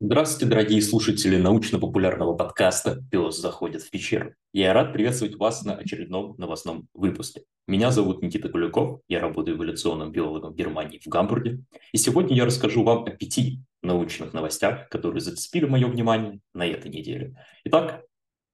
Здравствуйте, дорогие слушатели научно-популярного подкаста «Пес заходит в пещеру». Я рад приветствовать вас на очередном новостном выпуске. Меня зовут Никита Куликов, я работаю эволюционным биологом в Германии, в Гамбурге. И сегодня я расскажу вам о пяти научных новостях, которые зацепили мое внимание на этой неделе. Итак,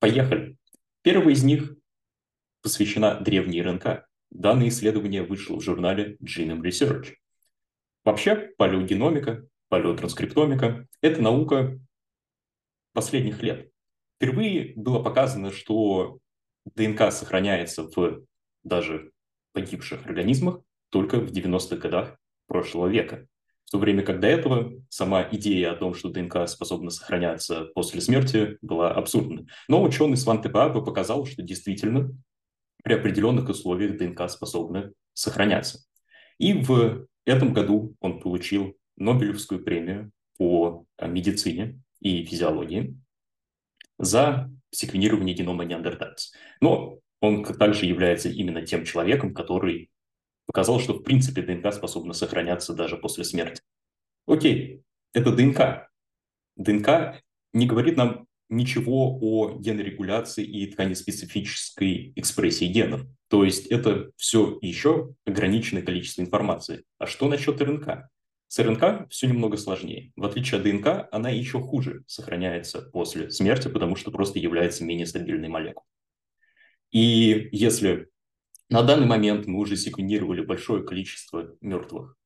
поехали. Первая из них посвящена древней РНК. Данное исследование вышло в журнале Genome Research. Вообще, палеогеномика палеотранскриптомика. Это наука последних лет. Впервые было показано, что ДНК сохраняется в даже погибших организмах только в 90-х годах прошлого века. То время как до этого сама идея о том, что ДНК способна сохраняться после смерти, была абсурдна. Но ученый Сванте Паапа показал, что действительно при определенных условиях ДНК способна сохраняться. И в этом году он получил Нобелевскую премию по э, медицине и физиологии за секвенирование генома неандертальцев. Но он также является именно тем человеком, который показал, что в принципе ДНК способна сохраняться даже после смерти. Окей, это ДНК. ДНК не говорит нам ничего о генорегуляции и тканеспецифической экспрессии генов. То есть это все еще ограниченное количество информации. А что насчет РНК? С РНК все немного сложнее. В отличие от ДНК, она еще хуже сохраняется после смерти, потому что просто является менее стабильной молекулой. И если на данный момент мы уже секвенировали большое количество мертвых,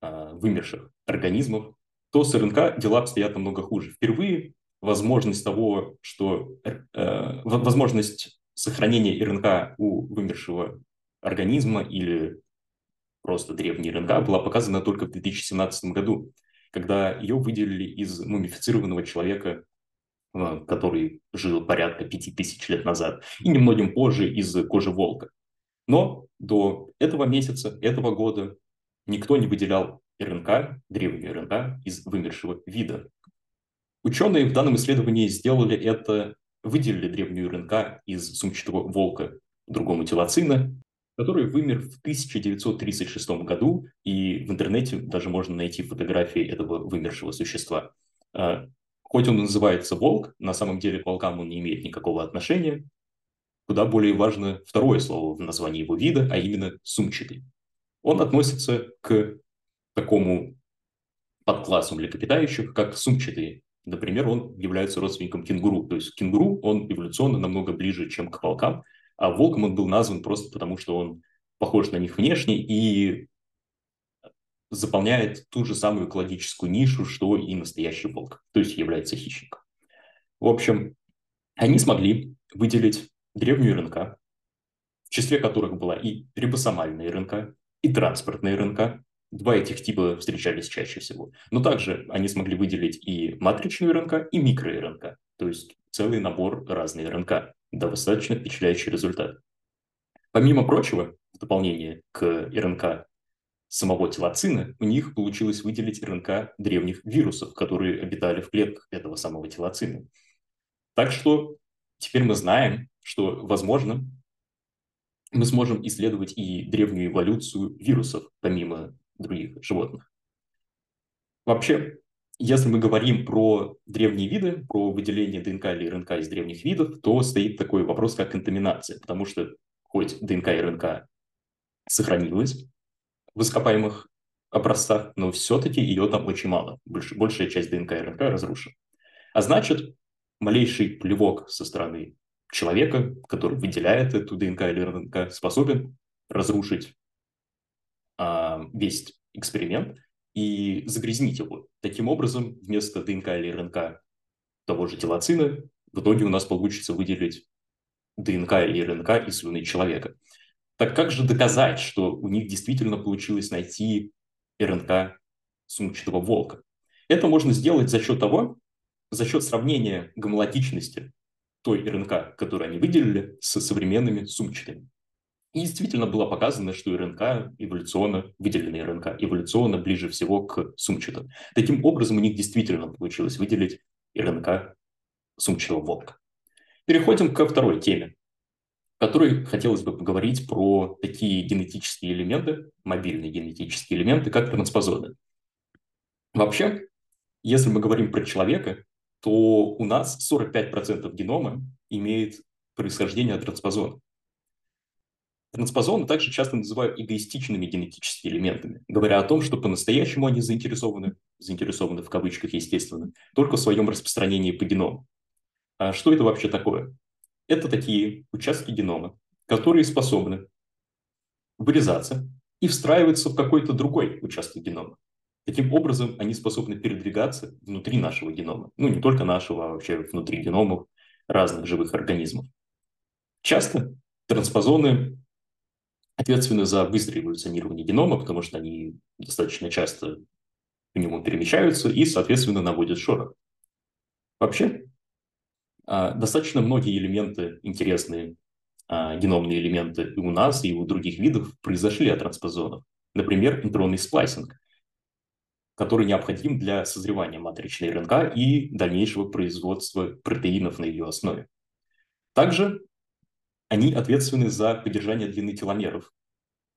а, вымерших организмов, то с РНК дела обстоят намного хуже. Впервые возможность того, что э, возможность сохранения РНК у вымершего организма или просто древней РНК, была показана только в 2017 году, когда ее выделили из мумифицированного человека, э, который жил порядка 5000 лет назад, и немногим позже из кожи волка. Но до этого месяца, этого года никто не выделял РНК, древнюю РНК, из вымершего вида. Ученые в данном исследовании сделали это, выделили древнюю РНК из сумчатого волка другому телоцина который вымер в 1936 году, и в интернете даже можно найти фотографии этого вымершего существа. А, хоть он называется волк, на самом деле к волкам он не имеет никакого отношения. Куда более важно второе слово в названии его вида, а именно сумчатый. Он относится к такому подклассу млекопитающих, как сумчатые. Например, он является родственником кенгуру. То есть кенгуру, он эволюционно намного ближе, чем к волкам, а волком он был назван просто потому, что он похож на них внешне и заполняет ту же самую экологическую нишу, что и настоящий волк, то есть является хищником. В общем, они смогли выделить древнюю РНК, в числе которых была и рибосомальная РНК, и транспортная РНК. Два этих типа встречались чаще всего. Но также они смогли выделить и матричную РНК, и микро-РНК, то есть целый набор разной РНК достаточно впечатляющий результат. Помимо прочего, в дополнение к РНК самого телоцина, у них получилось выделить РНК древних вирусов, которые обитали в клетках этого самого телоцина. Так что теперь мы знаем, что, возможно, мы сможем исследовать и древнюю эволюцию вирусов, помимо других животных. Вообще, если мы говорим про древние виды, про выделение ДНК или РНК из древних видов, то стоит такой вопрос, как контаминация, потому что хоть ДНК и РНК сохранилась в ископаемых образцах, но все-таки ее там очень мало. Больш, большая часть ДНК и РНК разрушена. А значит, малейший плевок со стороны человека, который выделяет эту ДНК или РНК, способен разрушить а, весь эксперимент и загрязнить его. Таким образом, вместо ДНК или РНК того же телоцина, в итоге у нас получится выделить ДНК или РНК из слюны человека. Так как же доказать, что у них действительно получилось найти РНК сумчатого волка? Это можно сделать за счет того, за счет сравнения гомологичности той РНК, которую они выделили, с современными сумчатыми. И действительно было показано, что РНК эволюционно, выделенная РНК эволюционно ближе всего к сумчатым. Таким образом, у них действительно получилось выделить РНК сумчатого волка. Переходим ко второй теме. в которой хотелось бы поговорить про такие генетические элементы, мобильные генетические элементы, как транспозоны. Вообще, если мы говорим про человека, то у нас 45% генома имеет происхождение от транспозона. Транспозоны также часто называют эгоистичными генетическими элементами, говоря о том, что по-настоящему они заинтересованы, заинтересованы в кавычках, естественно, только в своем распространении по геному. А что это вообще такое? Это такие участки генома, которые способны вырезаться и встраиваться в какой-то другой участок генома. Таким образом, они способны передвигаться внутри нашего генома. Ну, не только нашего, а вообще внутри геномов разных живых организмов. Часто транспозоны ответственны за быстрое эволюционирование генома, потому что они достаточно часто по нему перемещаются и, соответственно, наводят шорох. Вообще, а, достаточно многие элементы, интересные а, геномные элементы и у нас, и у других видов произошли от транспозонов. Например, интронный сплайсинг, который необходим для созревания матричной РНК и дальнейшего производства протеинов на ее основе. Также они ответственны за поддержание длины теломеров.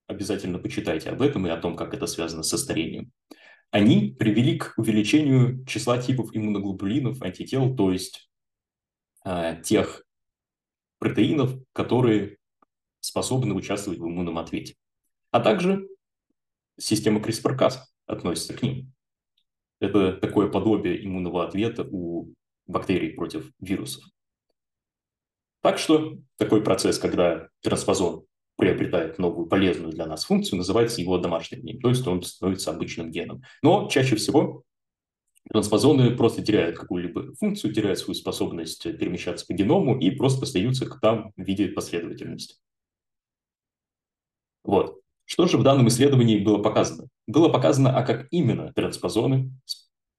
Обязательно почитайте об этом и о том, как это связано со старением. Они привели к увеличению числа типов иммуноглобулинов, антител, то есть э, тех протеинов, которые способны участвовать в иммунном ответе. А также система CRISPR-Cas относится к ним. Это такое подобие иммунного ответа у бактерий против вирусов. Так что такой процесс, когда транспозон приобретает новую полезную для нас функцию, называется его домашним геном, то есть он становится обычным геном. Но чаще всего транспозоны просто теряют какую-либо функцию, теряют свою способность перемещаться по геному и просто остаются там в виде последовательности. Вот. Что же в данном исследовании было показано? Было показано, а как именно транспозоны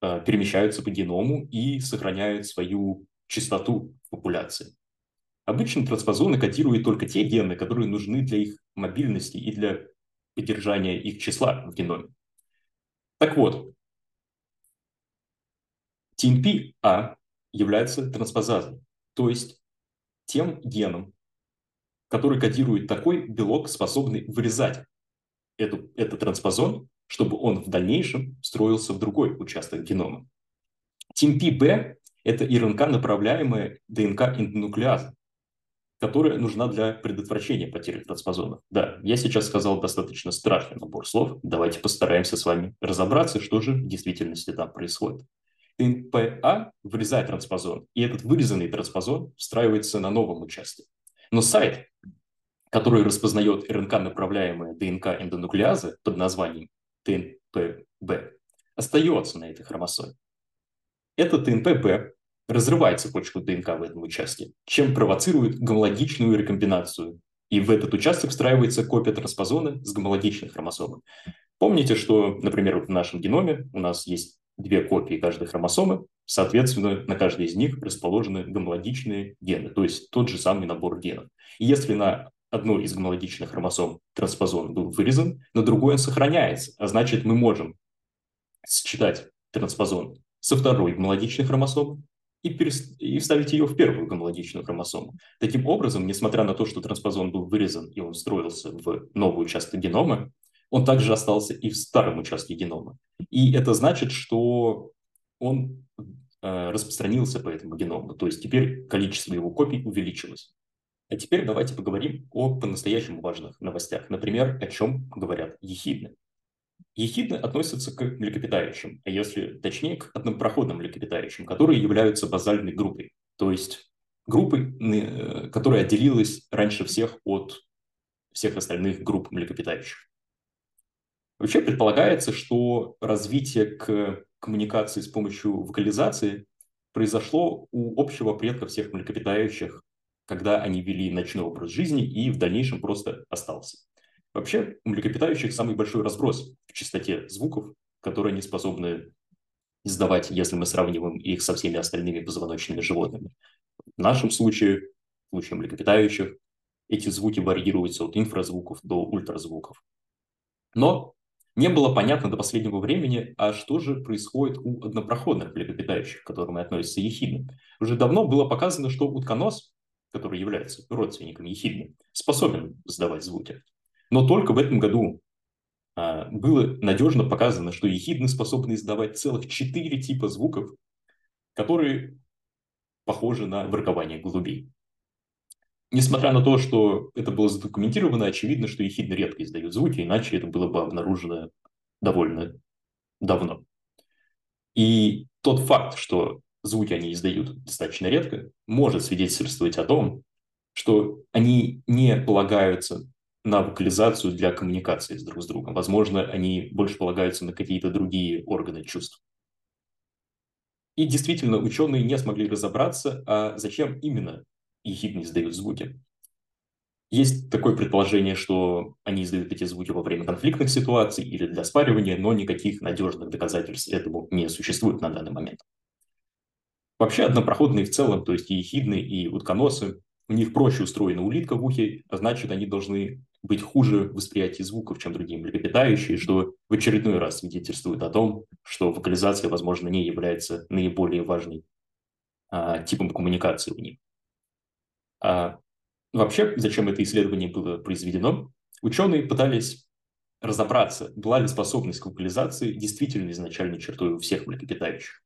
э, перемещаются по геному и сохраняют свою частоту в популяции. Обычно транспозоны кодируют только те гены, которые нужны для их мобильности и для поддержания их числа в геноме. Так вот, TNP-А является транспозазой, то есть тем геном, который кодирует такой белок, способный вырезать эту, этот транспозон, чтобы он в дальнейшем встроился в другой участок генома. TMP-B – это РНК-направляемая ДНК-эндонуклеаза, которая нужна для предотвращения потери транспозонов. Да, я сейчас сказал достаточно страшный набор слов. Давайте постараемся с вами разобраться, что же в действительности там происходит. ТНПА вырезает транспозон, и этот вырезанный транспозон встраивается на новом участке. Но сайт, который распознает РНК-направляемые ДНК-эндонуклеазы под названием ТНПБ, остается на этой хромосоме. Это ТНПБ разрывает цепочку ДНК в этом участке, чем провоцирует гомологичную рекомбинацию. И в этот участок встраивается копия транспозона с гомологичной хромосомой. Помните, что, например, в нашем геноме у нас есть две копии каждой хромосомы, соответственно, на каждой из них расположены гомологичные гены, то есть тот же самый набор генов. И если на одной из гомологичных хромосом транспозон был вырезан, на другой он сохраняется, а значит мы можем считать транспозон со второй гомологичной хромосомы и, перес... и вставить ее в первую гомологичную хромосому. Таким образом, несмотря на то, что транспозон был вырезан и он встроился в новый участок генома, он также остался и в старом участке генома. И это значит, что он э, распространился по этому геному. То есть теперь количество его копий увеличилось. А теперь давайте поговорим о по-настоящему важных новостях. Например, о чем говорят ехидны. Ехидны относятся к млекопитающим, а если точнее, к однопроходным млекопитающим, которые являются базальной группой, то есть группой, э, которая отделилась раньше всех от всех остальных групп млекопитающих. Вообще предполагается, что развитие к коммуникации с помощью вокализации произошло у общего предка всех млекопитающих, когда они вели ночной образ жизни и в дальнейшем просто остался. Вообще, у млекопитающих самый большой разброс в частоте звуков, которые они способны издавать, если мы сравниваем их со всеми остальными позвоночными животными. В нашем случае, в случае млекопитающих, эти звуки варьируются от инфразвуков до ультразвуков. Но не было понятно до последнего времени, а что же происходит у однопроходных млекопитающих, к которым относятся ехидны. Уже давно было показано, что утконос который является родственником ехидны, способен издавать звуки. Но только в этом году а, было надежно показано, что ехидны способны издавать целых четыре типа звуков, которые похожи на воркование голубей. Несмотря на то, что это было задокументировано, очевидно, что ехидны редко издают звуки, иначе это было бы обнаружено довольно давно. И тот факт, что звуки они издают достаточно редко, может свидетельствовать о том, что они не полагаются на вокализацию для коммуникации с друг с другом. Возможно, они больше полагаются на какие-то другие органы чувств. И действительно, ученые не смогли разобраться, а зачем именно ехидны издают звуки. Есть такое предположение, что они издают эти звуки во время конфликтных ситуаций или для спаривания, но никаких надежных доказательств этому не существует на данный момент. Вообще однопроходные в целом, то есть и ехидны, и утконосы, у них проще устроена улитка в ухе, а значит, они должны быть хуже в восприятии звуков, чем другие млекопитающие, что в очередной раз свидетельствует о том, что вокализация, возможно, не является наиболее важной а, типом коммуникации у них. А, вообще, зачем это исследование было произведено? Ученые пытались разобраться, была ли способность к вокализации действительно изначальной чертой у всех млекопитающих.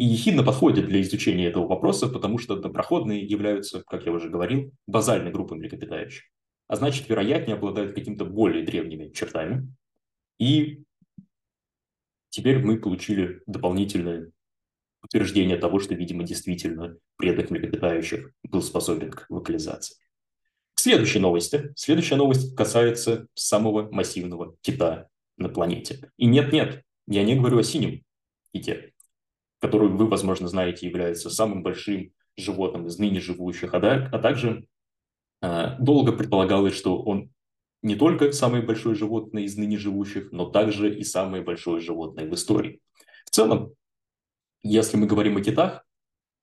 И ехидно подходит для изучения этого вопроса, потому что однопроходные являются, как я уже говорил, базальной группой млекопитающих а значит, вероятнее обладают какими-то более древними чертами. И теперь мы получили дополнительное утверждение того, что, видимо, действительно предок млекопитающих был способен к вокализации. К следующей новости. Следующая новость касается самого массивного кита на планете. И нет-нет, я не говорю о синем ките, который вы, возможно, знаете, является самым большим животным из ныне живущих, а, а также а, долго предполагалось, что он не только самое большое животное из ныне живущих, но также и самое большое животное в истории. В целом, если мы говорим о китах,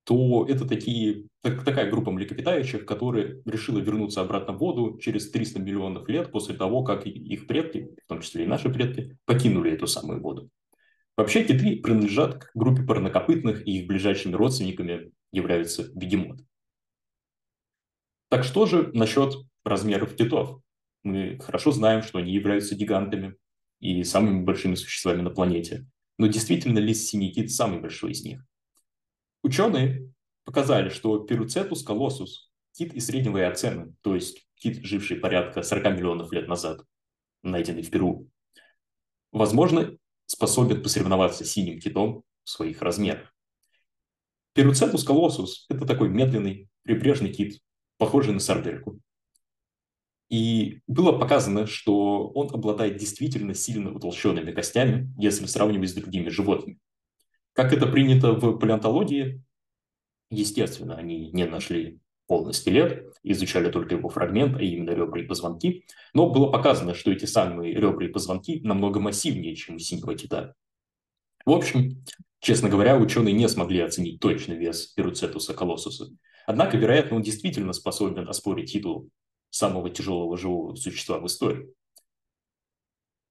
то это такие, так, такая группа млекопитающих, которая решила вернуться обратно в воду через 300 миллионов лет после того, как их предки, в том числе и наши предки, покинули эту самую воду. Вообще киты принадлежат к группе парнокопытных, и их ближайшими родственниками являются бегемоты. Так что же насчет размеров китов? Мы хорошо знаем, что они являются гигантами и самыми большими существами на планете. Но действительно ли синий кит самый большой из них? Ученые показали, что Перуцетус колоссус, кит из среднего Эоцена, то есть кит, живший порядка 40 миллионов лет назад, найденный в Перу, возможно, способен посоревноваться с синим китом в своих размерах. Перуцетус колоссус – это такой медленный прибрежный кит, похожий на сардельку. И было показано, что он обладает действительно сильно утолщенными костями, если сравнивать с другими животными. Как это принято в палеонтологии, естественно, они не нашли полный скелет, изучали только его фрагмент, а именно ребра и позвонки, но было показано, что эти самые ребра и позвонки намного массивнее, чем у синего кита. В общем, честно говоря, ученые не смогли оценить точный вес Перуцетуса колоссуса, Однако, вероятно, он действительно способен оспорить титул самого тяжелого живого существа в истории.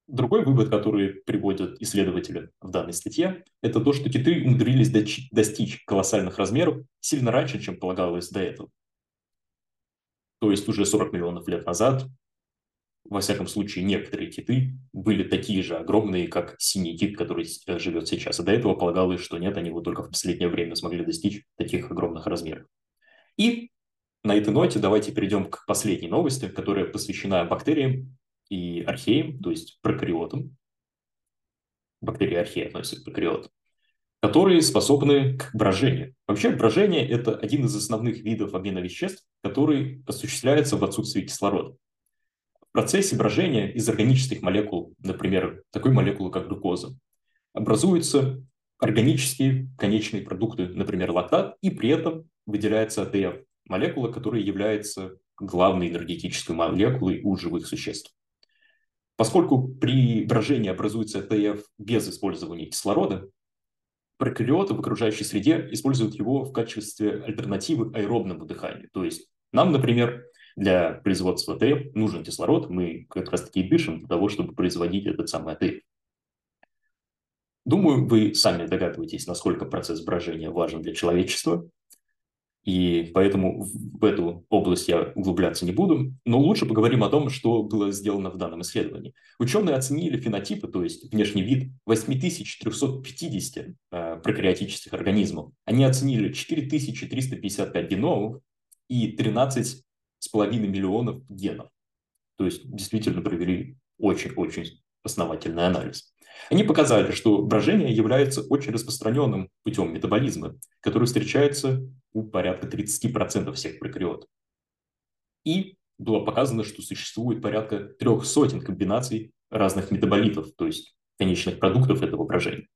Другой вывод, который приводят исследователи в данной статье, это то, что киты умудрились достичь колоссальных размеров сильно раньше, чем полагалось до этого. То есть уже 40 миллионов лет назад, во всяком случае, некоторые киты были такие же огромные, как синий кит, который э, живет сейчас. А до этого полагалось, что нет, они вот только в последнее время смогли достичь таких огромных размеров. И на этой ноте давайте перейдем к последней новости, которая посвящена бактериям и археям, то есть прокариотам. Бактерии и археи относятся к прокариотам которые способны к брожению. Вообще брожение – это один из основных видов обмена веществ, который осуществляется в отсутствии кислорода. В процессе брожения из органических молекул, например, такой молекулы, как глюкоза, образуются органические конечные продукты, например, лактат, и при этом выделяется АТФ, молекула, которая является главной энергетической молекулой у живых существ. Поскольку при брожении образуется АТФ без использования кислорода, прокариоты в окружающей среде используют его в качестве альтернативы аэробному дыханию. То есть нам, например, для производства АТФ нужен кислород, мы как раз таки дышим для того, чтобы производить этот самый АТФ. Думаю, вы сами догадываетесь, насколько процесс брожения важен для человечества. И поэтому в эту область я углубляться не буду. Но лучше поговорим о том, что было сделано в данном исследовании. Ученые оценили фенотипы, то есть внешний вид 8350 э, прокариотических организмов. Они оценили 4355 геномов и 13,5 миллионов генов. То есть действительно провели очень-очень основательный анализ. Они показали, что брожение является очень распространенным путем метаболизма, который встречается у порядка 30% всех прокариот. И было показано, что существует порядка трех сотен комбинаций разных метаболитов, то есть конечных продуктов этого брожения.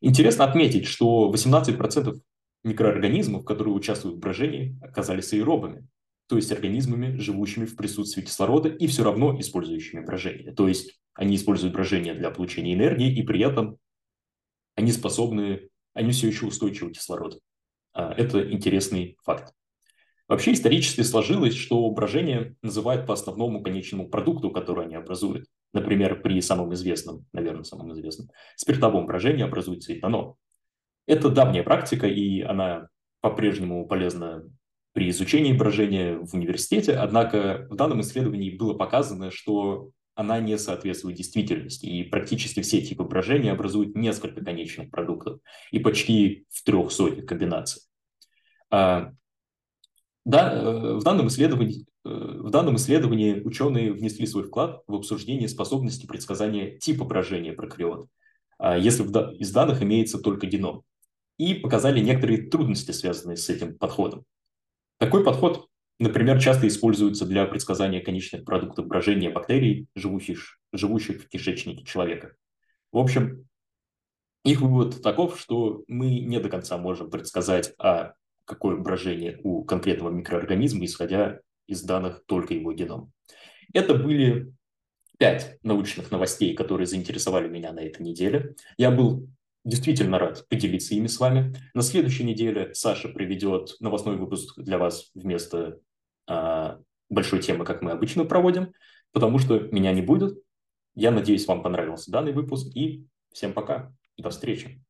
Интересно отметить, что 18% микроорганизмов, которые участвуют в брожении, оказались аэробами, то есть организмами, живущими в присутствии кислорода и все равно использующими брожение. То есть они используют брожение для получения энергии, и при этом они способны, они все еще устойчивы к кислороду. А, это интересный факт. Вообще исторически сложилось, что брожение называют по основному конечному продукту, который они образуют. Например, при самом известном, наверное, самом известном, спиртовом брожении образуется этанол. Это давняя практика, и она по-прежнему полезна при изучении брожения в университете, однако в данном исследовании было показано, что она не соответствует действительности, и практически все типы брожения образуют несколько конечных продуктов, и почти в трех сотнях комбинаций. А, да, э, в данном исследовании э, в данном исследовании ученые внесли свой вклад в обсуждение способности предсказания типа брожения прокариот, а, если из данных имеется только геном, и показали некоторые трудности, связанные с этим подходом. Такой подход Например, часто используются для предсказания конечных продуктов брожения бактерий, живущих, живущих в кишечнике человека. В общем, их вывод таков, что мы не до конца можем предсказать, а какое брожение у конкретного микроорганизма, исходя из данных только его генома. Это были пять научных новостей, которые заинтересовали меня на этой неделе. Я был действительно рад поделиться ими с вами. На следующей неделе Саша приведет новостной выпуск для вас вместо большой темы, как мы обычно проводим, потому что меня не будет. Я надеюсь, вам понравился данный выпуск, и всем пока, до встречи.